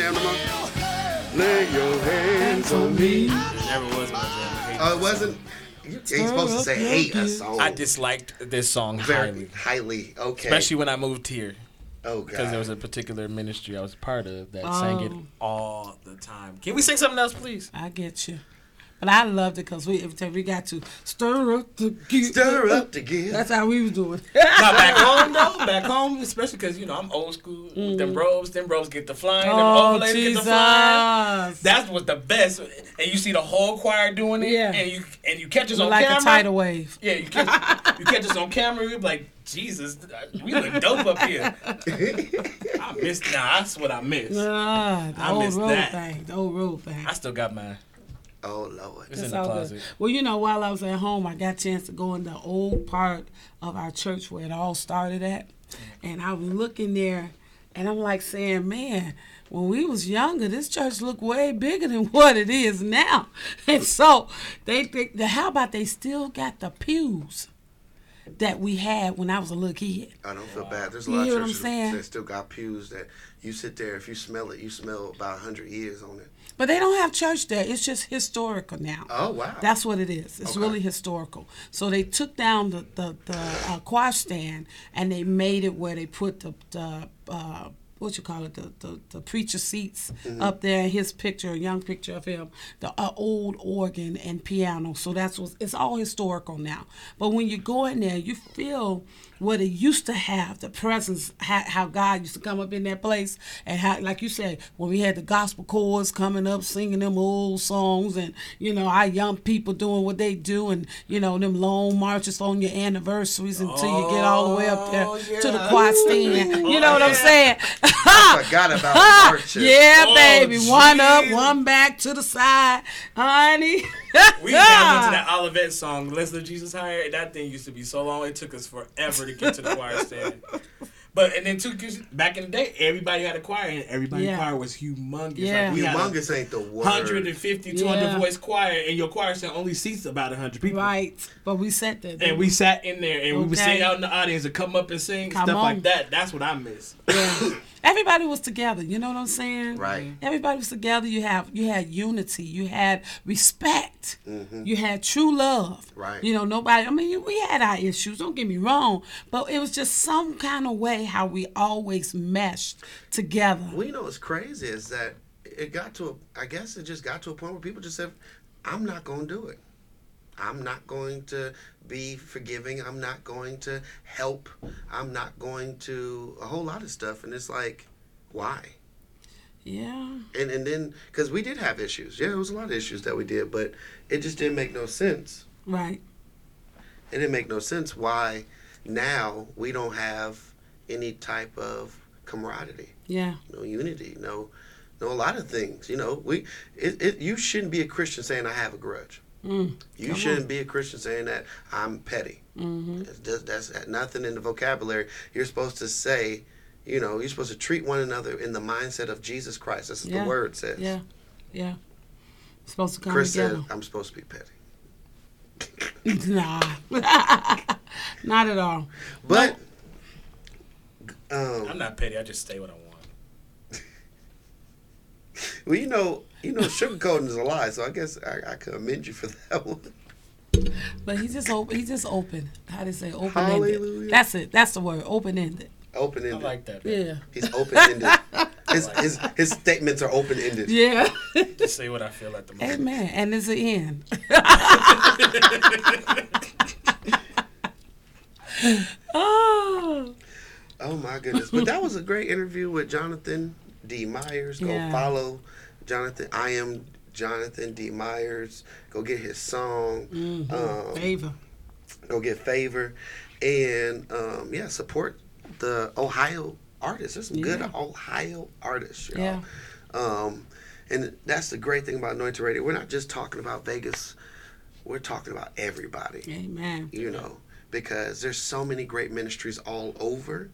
Jam no more? Lay your hands on me. Never was my jam. Oh, it wasn't? You ain't supposed to say hate a song. I disliked this song Very highly, highly. Okay. especially when I moved here oh, God. because there was a particular ministry I was part of that sang it oh. all the time. Can we sing something else, please? I get you. But I loved it because we every time we got to stir up the gear. Stir up the gear. That's how we was doing. Not back home though. Back home, especially because you know I'm old school. with Them bros, them bros get the flying. them Mm. oh overlays get the flying. Jesus! That's what the best. And you see the whole choir doing it. Yeah. And you and you catch us on like camera. a tidal wave. Yeah, you catch, you catch us on camera. We be like, Jesus, we look dope up here. I missed. Nah, that's what I missed. Ah, the I old missed road that. thing. The old road thing. I still got mine. Oh, Lord. It's in It's the all good. closet. Well, you know, while I was at home, I got a chance to go in the old part of our church where it all started at. And I was looking there, and I'm like saying, man, when we was younger, this church looked way bigger than what it is now. And so they think, how about they still got the pews that we had when I was a little kid? I don't feel bad. There's a You lot hear of what I'm churches saying? that still got pews that you sit there. If you smell it, you smell about 100 years on it. But they don't have church there. It's just historical now. Oh, wow. That's what it is. It's Okay. really historical. So they took down the the, the uh, choir stand and they made it where they put the the uh, what you call it the the, the preacher seats Mm-hmm. up there. His picture, a young picture of him, the uh, old organ and piano. So that's what it's all historical now. But when you go in there, you feel what it used to have, the presence, how, how God used to come up in that place, and how, like you said, when we had the gospel chorus coming up, singing them old songs, and you know our young people doing what they do, and you know them long marches on your anniversaries until you get all the way up there Oh, to the yeah. choir stand. You know what I'm saying? I forgot about marches. Yeah, Oh, baby. One up, one back to the side, honey. We got into that Olivet song, Let's Lift Jesus Higher. and That thing used to be so long, it took us forever to get to the choir stand. But and then too, 'cause back in the day, everybody had a choir, and everybody's Yeah. choir was humongous. Yeah. Like we had a Humongous ain't the word. 150, 200 Yeah. voice choir, and your choir stand only seats about 100 people. Right, but we sat there. And we sat in there, and we would Okay. sing out in the audience and come up and sing Come stuff on. like that. That's what I miss. Yeah. Everybody was together. You know what I'm saying? Right. Everybody was together. You have you had unity. You had respect. You had true love. Mm-hmm. Right. You know nobody. I mean we had our issues. Don't get me wrong, but it was just some kind of way how we always meshed together. Well, you know what's crazy is that it got to a, I guess it just got to a point where people just said, I'm not going to do it. I'm not going to be forgiving. I'm not going to help. I'm not going to a whole lot of stuff. And it's like, why? yeah. And and then because we did have issues. Yeah, it was a lot of issues that we did, but it just didn't make no sense. Right. It didn't make no sense why now we don't have any type of camaraderie. Yeah. no unity, no, no a lot of things. You know, we it, it you shouldn't be a Christian saying I have a grudge. Mm. You shouldn't be a Christian saying that I'm petty. Mm-hmm. It's just- that's nothing in the vocabulary. You're supposed to say, you know, you're supposed to treat one another in the mindset of Jesus Christ. That's what Yeah. the word says. Yeah. Yeah. Supposed to come Chris together. said I'm supposed to be petty. Nah. Not at all. But I'm um, not petty. I just say what I want. well, you know, you know, sugarcoating is a lie. So I guess I, I could amend you for that one. But he's just open. He's just open. How do they say open Hallelujah. ended. That's it. That's the word. Open ended. Open ended. I ended. like that. Yeah. He's open ended. his, his his statements are open ended. Yeah. Just say what I feel at the moment. Amen. And it's the end. oh. Oh my goodness! But that was a great interview with Jonathan D. Meyers. Go Yeah. follow Jonathan. I am Jonathan D. Meyers. Go get his song. Mm-hmm. Um, Favor. go get favor, and um, yeah, support the Ohio artists. There's some good Ohio artists, y'all. Yeah. Um, and that's the great thing about Anointed Radio. We're not just talking about Vegas. We're talking about everybody Amen. you know, because there's so many great ministries all over.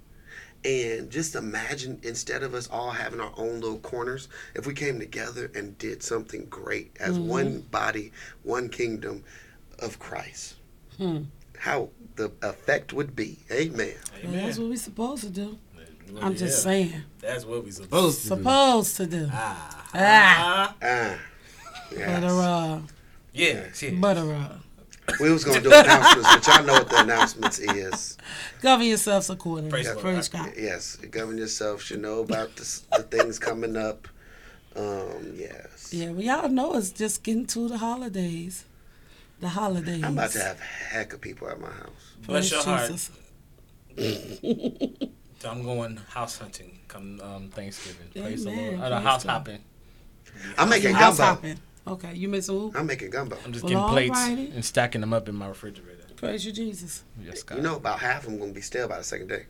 And just imagine instead of us all having our own little corners, if we came together and did something great as one body, one kingdom of Christ. Hmm. how the effect would be. Amen. Well, that's what we're supposed to do. Well, I'm just saying. That's what we're supposed to do. Supposed to do. Ah. Ah. Ah. Butter Yes. uh, Yeah, shit. butter uh. We was gonna do announcements, but y'all know what the announcements is. Govern yourselves accordingly. Praise Praise, the Lord. God. Yes, govern yourself. Should know about the, the things coming up. Um, yes. Yeah, well, y'all know it's just getting to the holidays. The holidays. I'm about to have a heck of people at my house. Bless your heart. Jesus. So I'm going house hunting come um, Thanksgiving. Praise the Amen. Lord. Uh, the Praise house God. hopping. I'm making House gumbo. hopping. Okay, you made some. I'm making gumbo. I'm just Well, getting plates alrighty. and stacking them up in my refrigerator. Praise you, Jesus. Yes, God. You know, about half of them gonna be stale by the second day.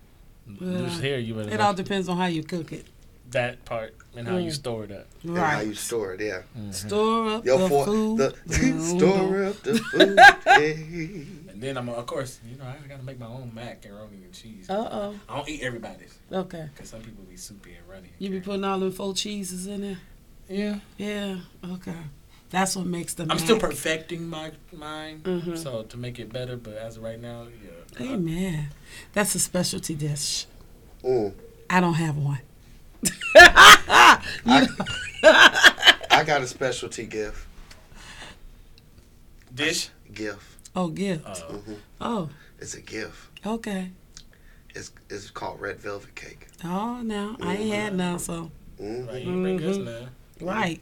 Just here, you It all depends on how you cook it. that part and how you Mm. store it up. And how you store it, yeah. Store up Your the for, food. the Mm. store up the food. yeah. And then I'm, of course, you know, I gotta make my own macaroni and cheese. Uh oh. I don't eat everybody's Okay. because some people be soupy and runny. You be putting all them four cheeses in there. Yeah. Yeah. Okay. That's what makes the. I'm mac. still perfecting my mine, Mhm. so to make it better. But as of right now, yeah. Amen. That's a specialty dish. Mm. I don't have one. I got a specialty gift. Dish. Gift. Oh, gift. Uh, hmm Oh, It's a gift. okay. It's it's called red velvet cake. Oh, now I ain't had none, so hmm right, you bring us Mhm. now. right.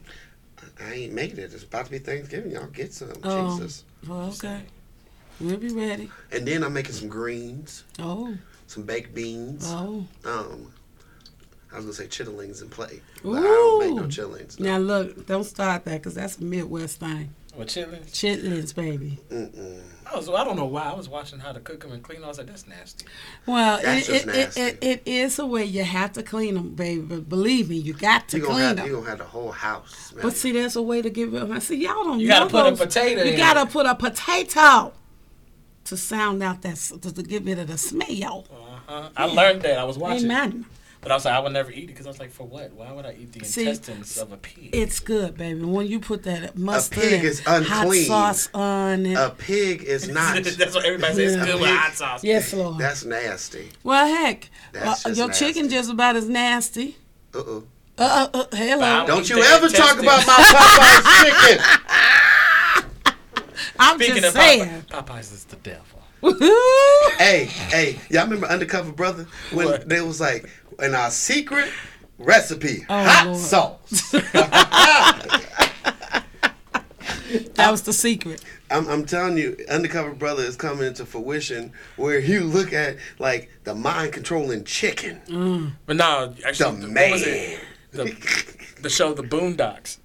I ain't made it. It's about to be Thanksgiving. Y'all get some. Oh. Jesus. Well, okay. We'll be ready. And then I'm making some greens, Oh, some baked beans. oh. Um, I was gonna say chitterlings and plate, but I don't make no Ooh. chitterlings. Now look, don't start that because that's a Midwest thing. What chitlins? Chitlins, baby. Mm-mm. I was. I don't know why. I was watching how to cook them and clean. Them. I was like, that's nasty. Well, That's it, just it, it, nasty. it, it is a way you have to clean them, baby. But believe me, you got to You gonna clean have them. you gonna have the whole house. Man. But see, there's a way to give them. I. See, y'all don't You know gotta put a potato You in gotta put a potato to sound out that to, to get rid of the smell. Uh-huh. I learned that. I was watching, Amen. But I was like, I would never eat it because I was like, for what? Why would I eat the See, intestines of a pig? It's good, baby. When you put that mustard pig and is hot sauce on it. a pig is not. that's what everybody says. It's good with hot sauce. yes, Lord. That's nasty. well, heck, That's uh, just your chicken just about as nasty. Uh oh. Uh, uh, uh hello. Wow. Don't you the ever talk about my Popeye's chicken. I'm Speaking just of saying. Popeye, Popeyes is the devil. hey, hey, y'all remember Undercover Brother when What? they was like, in our secret recipe, Oh, hot Lord. sauce. that was the secret. I'm, I'm telling you, Undercover Brother is coming into fruition where you look at like the mind controlling chicken. Mm. But no, The actually, man. what was it? The, the show, The Boondocks,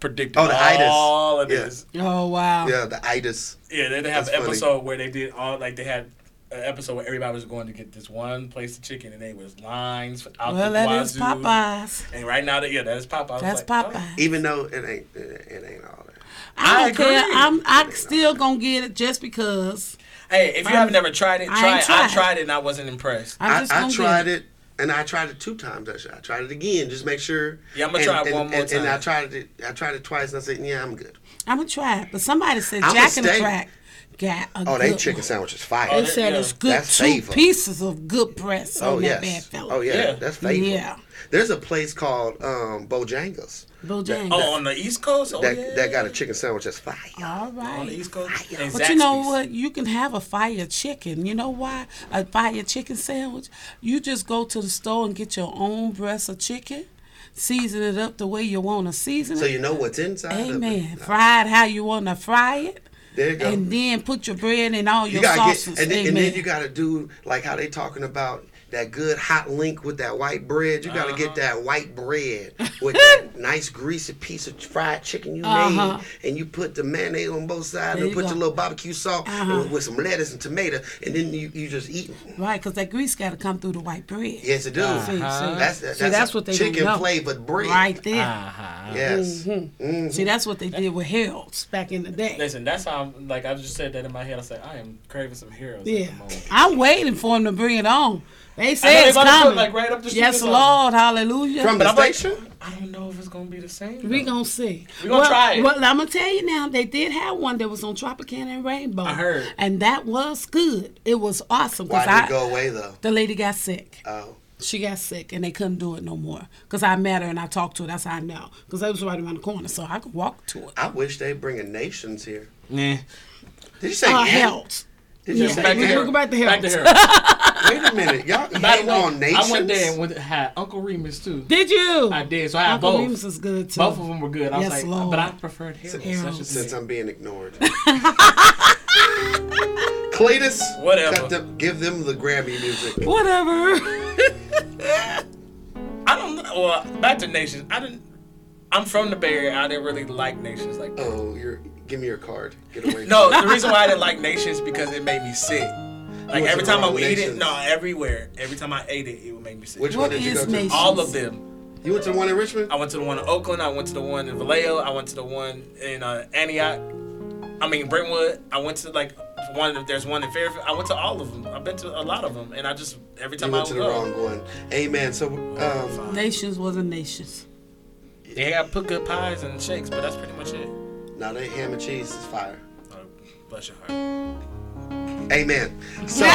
predicted Oh, the itis. all of Yeah. this. Oh wow. Yeah, the itis. Yeah, they, they have That's an funny. episode where they did all like they had an episode where everybody was going to get this one place of chicken, and they was lines out Well, the that is wazoo. Popeyes. And right now, that yeah, that is Popeye. I was That's like, oh. Even though it ain't, it, it ain't all that. I I don't care. agree. I'm I still gonna get it just because. Hey, if you I'm- haven't never tried it, try ain't it. I tried. tried it and I wasn't impressed. I'm I, just I tried get it. and I tried it two times. Actually, I tried it again, just make sure. Yeah, I'm gonna and, try it and, one more and, And I tried it. I tried it twice, and I said, "Yeah, I'm good." I'm gonna try it. But somebody said I'ma Jack in the stay. Track got a Oh, good they chicken sandwich is fire. Oh, They said yeah. it's good That's two favor. pieces of good breast Oh on yes. that bad fella. Oh yeah, Yeah. that's favorite. Yeah. There's a place called um, Bojangles Bojangles. Oh, on the East Coast? Oh, that yeah. that got a chicken sandwich that's fire. All on the East Coast. And But you know what? You can have a fire chicken. You know why? A fire chicken sandwich. You just go to the store and get your own breast of chicken, season it up the way you want to season it. So you know what's inside. of it. Amen. Fried how you want to fry it, There you go. and then put your bread and all you your gotta sauces. get, and then, and then you gotta do like how they talking about that good hot link with that white bread. You gotta Uh-huh. get that white bread with that nice greasy piece of fried chicken you Uh-huh. made, and you put the mayonnaise on both sides, There and you put go. your little barbecue sauce Uh-huh. with, with some lettuce and tomato, and then you, you just eat. 'em. right, because that grease got to come through the white bread. Yes, it do. See, see, That's, that's, see, that's what they don't chicken flavored bread. Right there. Uh-huh. Yes. Mm-hmm. Mhm. See, that's what they did with Harold's back in the day. Listen, that's how I'm, like I just said that in my head. I said I am craving some heroes Yeah, at the moment. I'm waiting for him to bring it on. They say it's about to put, coming. like, right up the street yes, or something. Lord, hallelujah. From But the I'm like, station? I don't know if it's gonna be the same. We though. gonna see. We gonna well, try it. Well, I'm gonna tell you now. They did have one that was on Tropicana and Rainbow. I heard. and that was good. It was awesome. Why 'cause did I, it go away though? The lady got sick. Oh, She got sick, and they couldn't do it no more. Cause I met her and I talked to her. That's how I know. Cause I was right around the corner, so I could walk to it. I wish they bring bringing nations here. Nah. Did you say Uh, Ant? health. Did you Yeah. say Back to We Ant? go back to Back to her. her. Wait a minute, y'all By the hating way, on nations? I went there and went, had Uncle Remus too. Did you? I did, so I had Uncle both. Remus is good too. Both of them were good. I was Yes, like, Lord. but I preferred Harold. Harold. That's just Since. I'm being ignored. Cletus, Whatever. cut them- give them the Grammy music. Whatever. I don't know. Well, back to nations. I didn't. I'm from the Bay Area. I didn't really like nations like that. Oh, you're give me your card. Get away. No, the reason why I didn't like nations because it made me sick. Like every time I would eat it, no, everywhere. Every time I ate it, it would make me sick. Which What one did you is go to? nations? All of them. You went to the one in Richmond? I went to the one in Oakland. I went to the one in Vallejo. I went to the one in uh, Antioch. I mean Brentwood. I went to like one. Of there's one in Fairfield. I went to all of them. I've been to a lot of them, and I just every You time I went to the go, wrong one. Amen. So, um, nations wasn't nations. they got put good pies and shakes, but that's pretty much it. now that ham and cheese is fire. Oh, bless your heart. Amen. So,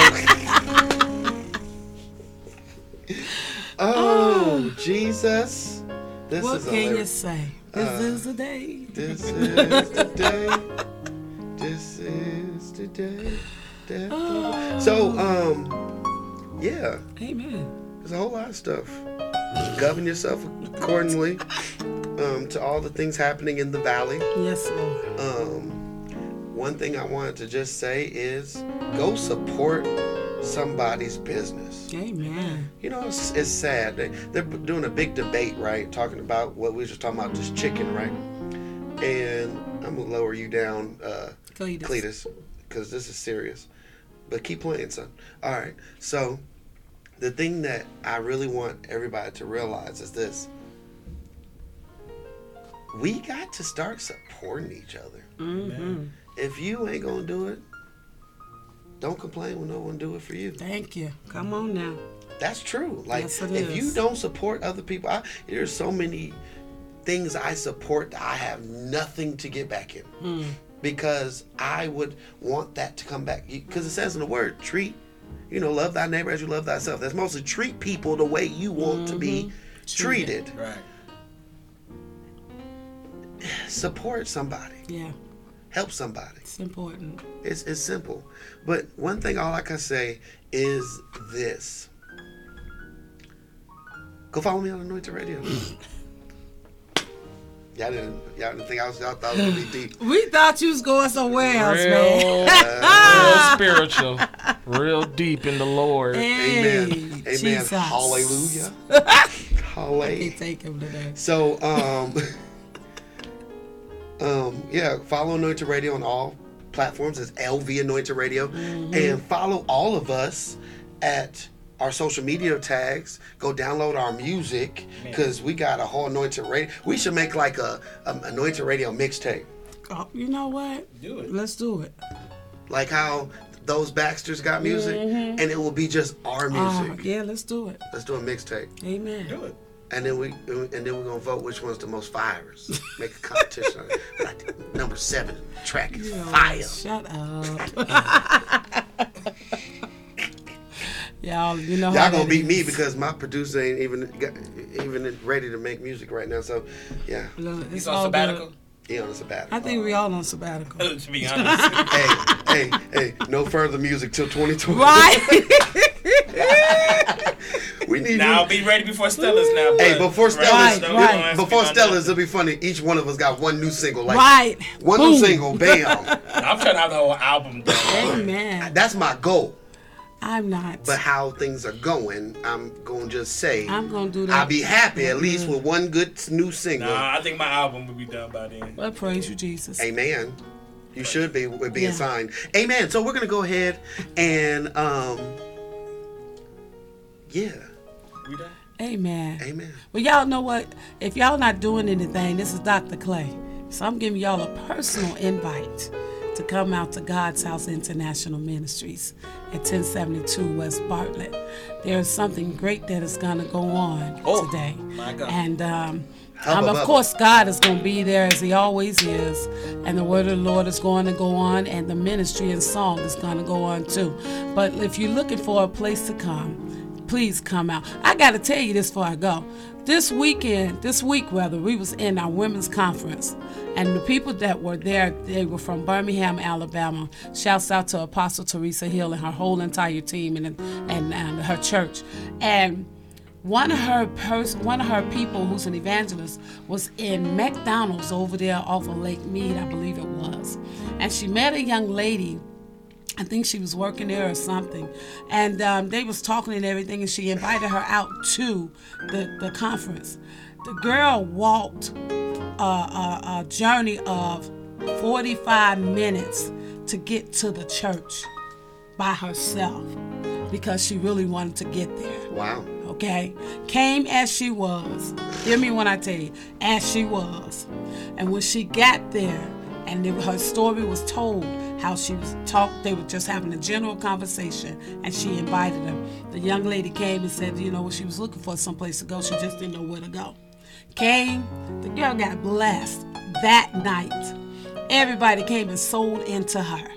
oh Jesus, this What is can you say? This Uh, is the day. This is the day. This is the day. the- So, um, yeah, Amen. there's a whole lot of stuff. Govern yourself accordingly um, to all the things happening in the valley. Yes, Lord. Um, one thing I wanted to just say is go support somebody's business. Amen. You know, it's, it's sad. They, they're doing a big debate, right? Talking about what we were just talking about, this chicken, right? And I'm gonna lower you down, uh, Cletus. Cletus, because this is serious. But keep playing, son. All right. So, the thing that I really want everybody to realize is this: we got to start supporting each other. Mm-hmm. If you ain't gonna do it, don't complain when no one do it for you. Thank you. Come on now. That's true. Like Yes, it if you don't support other people, I, there's so many things I support that I have nothing to get back in Hmm. because I would want that to come back. Because it says in the word, treat, you know, love thy neighbor as you love thyself. That's mostly treat people the way you want to be Mm-hmm. treated. Right. Support somebody. Yeah, Help somebody. it's important. It's, it's simple. But one thing all I can say is this. Go follow me on Anointed Radio. y'all didn't y'all didn't think I was y'all thought it would be deep. We thought you was going somewhere else, man. Real, real spiritual, real deep in the Lord. Amen. Hey, Amen. Jesus. Hallelujah. I Hallelujah. can't take him today. So um um yeah, follow Anointed Radio on all platforms as LV Anointed Radio. And follow all of us at our social media tags. Go download our music because we got a whole Anointed Radio. We should make like a, a Anointed Radio mixtape. Oh, you know what? Do it. Let's do it. Like how those Baxters got music, and it will be just our Uh, music. yeah, let's do it. Let's do a mixtape. Amen. Do it. And then we and then we're gonna vote which one's the most fires. Make a competition. like number seven track is fire. Shut up. Y'all, you know Y'all gonna that beat me because my producer ain't even got, even ready to make music right now. So yeah, Look, it's He's on sabbatical. good. he on a sabbatical. I think we all on sabbatical. to be honest. hey, hey, hey! No further music till 2020. right? We need now you. be ready before Stellar's now. Hey, before Stellar's, so we right. don't have to before Stellar's, it'll be funny. Each one of us got one new single. Like right. one Boom. new single, bam. I'm trying to have the whole album done. Amen. That's my goal. I'm not. But how things are going, I'm gonna just say I'm gonna do that. I'll be happy at least with one good new single. Nah, I think my album will be done by then. Well, praise you, Jesus. Amen. You should be with being Yeah. signed. Amen. So we're gonna go ahead and um yeah. We done? Amen. Amen. Well, y'all know what? If y'all not doing anything, this is Dr. Clay. So I'm giving y'all a personal invite to come out to God's House International Ministries at 1072 West Bartlett. There is something great that is going to go on Oh, today. my God. And um, um, of course, God is going to be there as He always is, and the Word of the Lord is going to go on, and the ministry and song is going to go on too. But if you're looking for a place to come, please come out. I got to tell you this before I go. This weekend, this week rather, we was in our women's conference, and the people that were there, they were from Birmingham, Alabama. Shouts out to Apostle Teresa Hill and her whole entire team and and, and her church, and one of her pers- one of her people who's an evangelist was in McDonald's over there off of Lake Mead, I believe it was, and she met a young lady. I think she was working there or something, and um, they was talking and everything, and she invited her out to the, the conference. The girl walked a, a, a journey of 45 minutes to get to the church by herself because she really wanted to get there Wow. okay? Came as she was. Hear me when I tell you, as she was. And when she got there, and her story was told, how she was talked, they were just having a general conversation, and she invited her. The young lady came and said, you know, she was looking for someplace to go, she just didn't know where to go. Came, the girl got blessed that night. Everybody came and sold into her.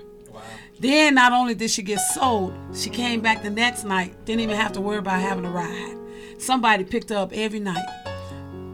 Then not only did she get sold, she came back the next night. Didn't even have to worry about having a ride. Somebody picked her up every night.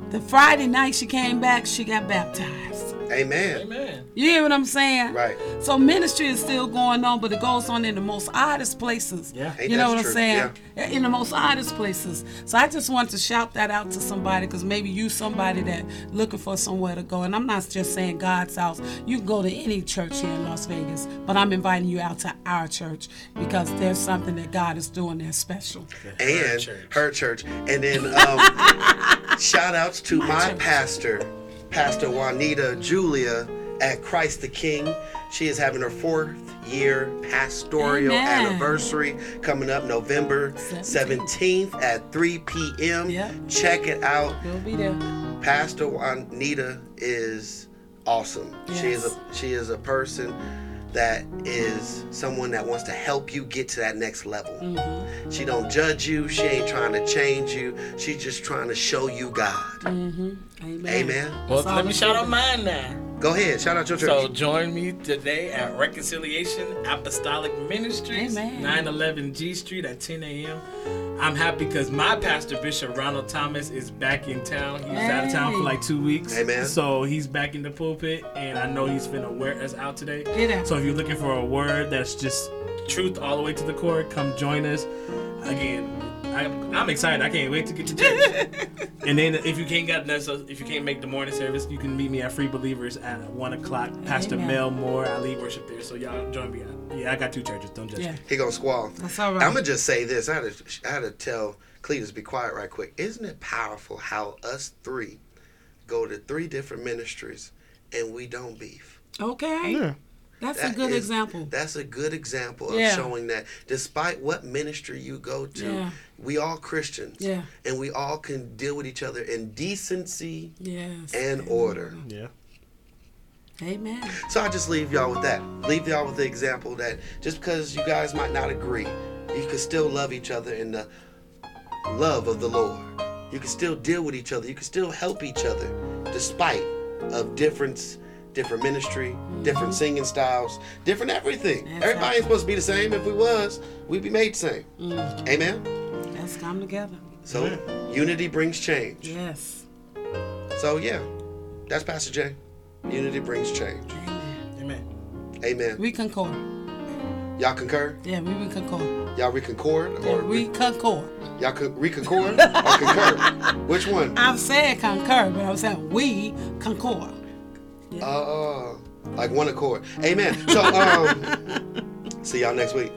The Friday night she came back, she got baptized. Amen. Amen. You hear what I'm saying? Right. So ministry is still going on, but it goes on in the most oddest places. Yeah. Ain't You know that what I'm true? saying? In the most oddest places. So I just want to shout that out to somebody because maybe you somebody that looking for somewhere to go. And I'm not just saying God's house. You can go to any church here in Las Vegas, but I'm inviting you out to our church because there's something that God is doing there special. and church. her church. And then um, shout outs to my, church. pastor, Pastor Juanita Julia at Christ the King. She is having her fourth year pastoral Amen. anniversary coming up November 17th at 3 p.m. Yep. Check it out. You'll be there. Pastor Juanita is awesome. She is a she is a person that is someone that wants to help you get to that next level. Mm-hmm. She don't judge you. She ain't trying to change you. She's just trying to show you God. Amen. Amen. Well, let me shout out mine now. Go ahead. Shout out your church. So join me today at Reconciliation Apostolic Ministries, Amen. 911 G Street at 10 a.m. I'm happy because my pastor Bishop Ronald Thomas is back in town. He was out of town for like two weeks. Amen. So he's back in the pulpit, and I know he's finna wear us out today. Get out. So if you're looking for a word that's just truth all the way to the core, come join us. Again, I'm, I'm excited. I can't wait to get to church. and then if you can't get if you can't make the morning service, you can meet me at Free Believers at one o'clock. Pastor Amen. Mel Moore, I lead worship there. So y'all join me. Yeah, I got two churches. Don't judge Yeah. me. he gonna squall. That's all right. I'm gonna just say this. I had to, I had to tell Cletus be quiet right quick. Isn't it powerful how us three go to three different ministries and we don't beef? Okay. Yeah. That's That a good is- example. That's a good example of Yeah. showing that despite what ministry you go to, Yeah. we all Christians. Yeah. And we all can deal with each other in decency Yes. and order. Yeah. Amen. So I just leave y'all with that. Leave y'all with the example that just because you guys might not agree, you can still love each other in the love of the Lord. You can still deal with each other. You can still help each other despite of difference, different ministry, different singing styles, different everything. That's Everybody ain't supposed to be the same. If we was, we'd be made the same. Mm-hmm. Amen. Let's come together. So unity brings change. Yes. So yeah, that's Pastor J. Unity brings change. Amen. Amen. Amen. We concord. Y'all concur? Yeah, we, we concord. Y'all reconcord Yeah, or we concord. y'all co- reconcord or concur? Which one? I'm saying concur, but I'm saying we concord. Uh, like one accord. Amen. So um, see y'all next week.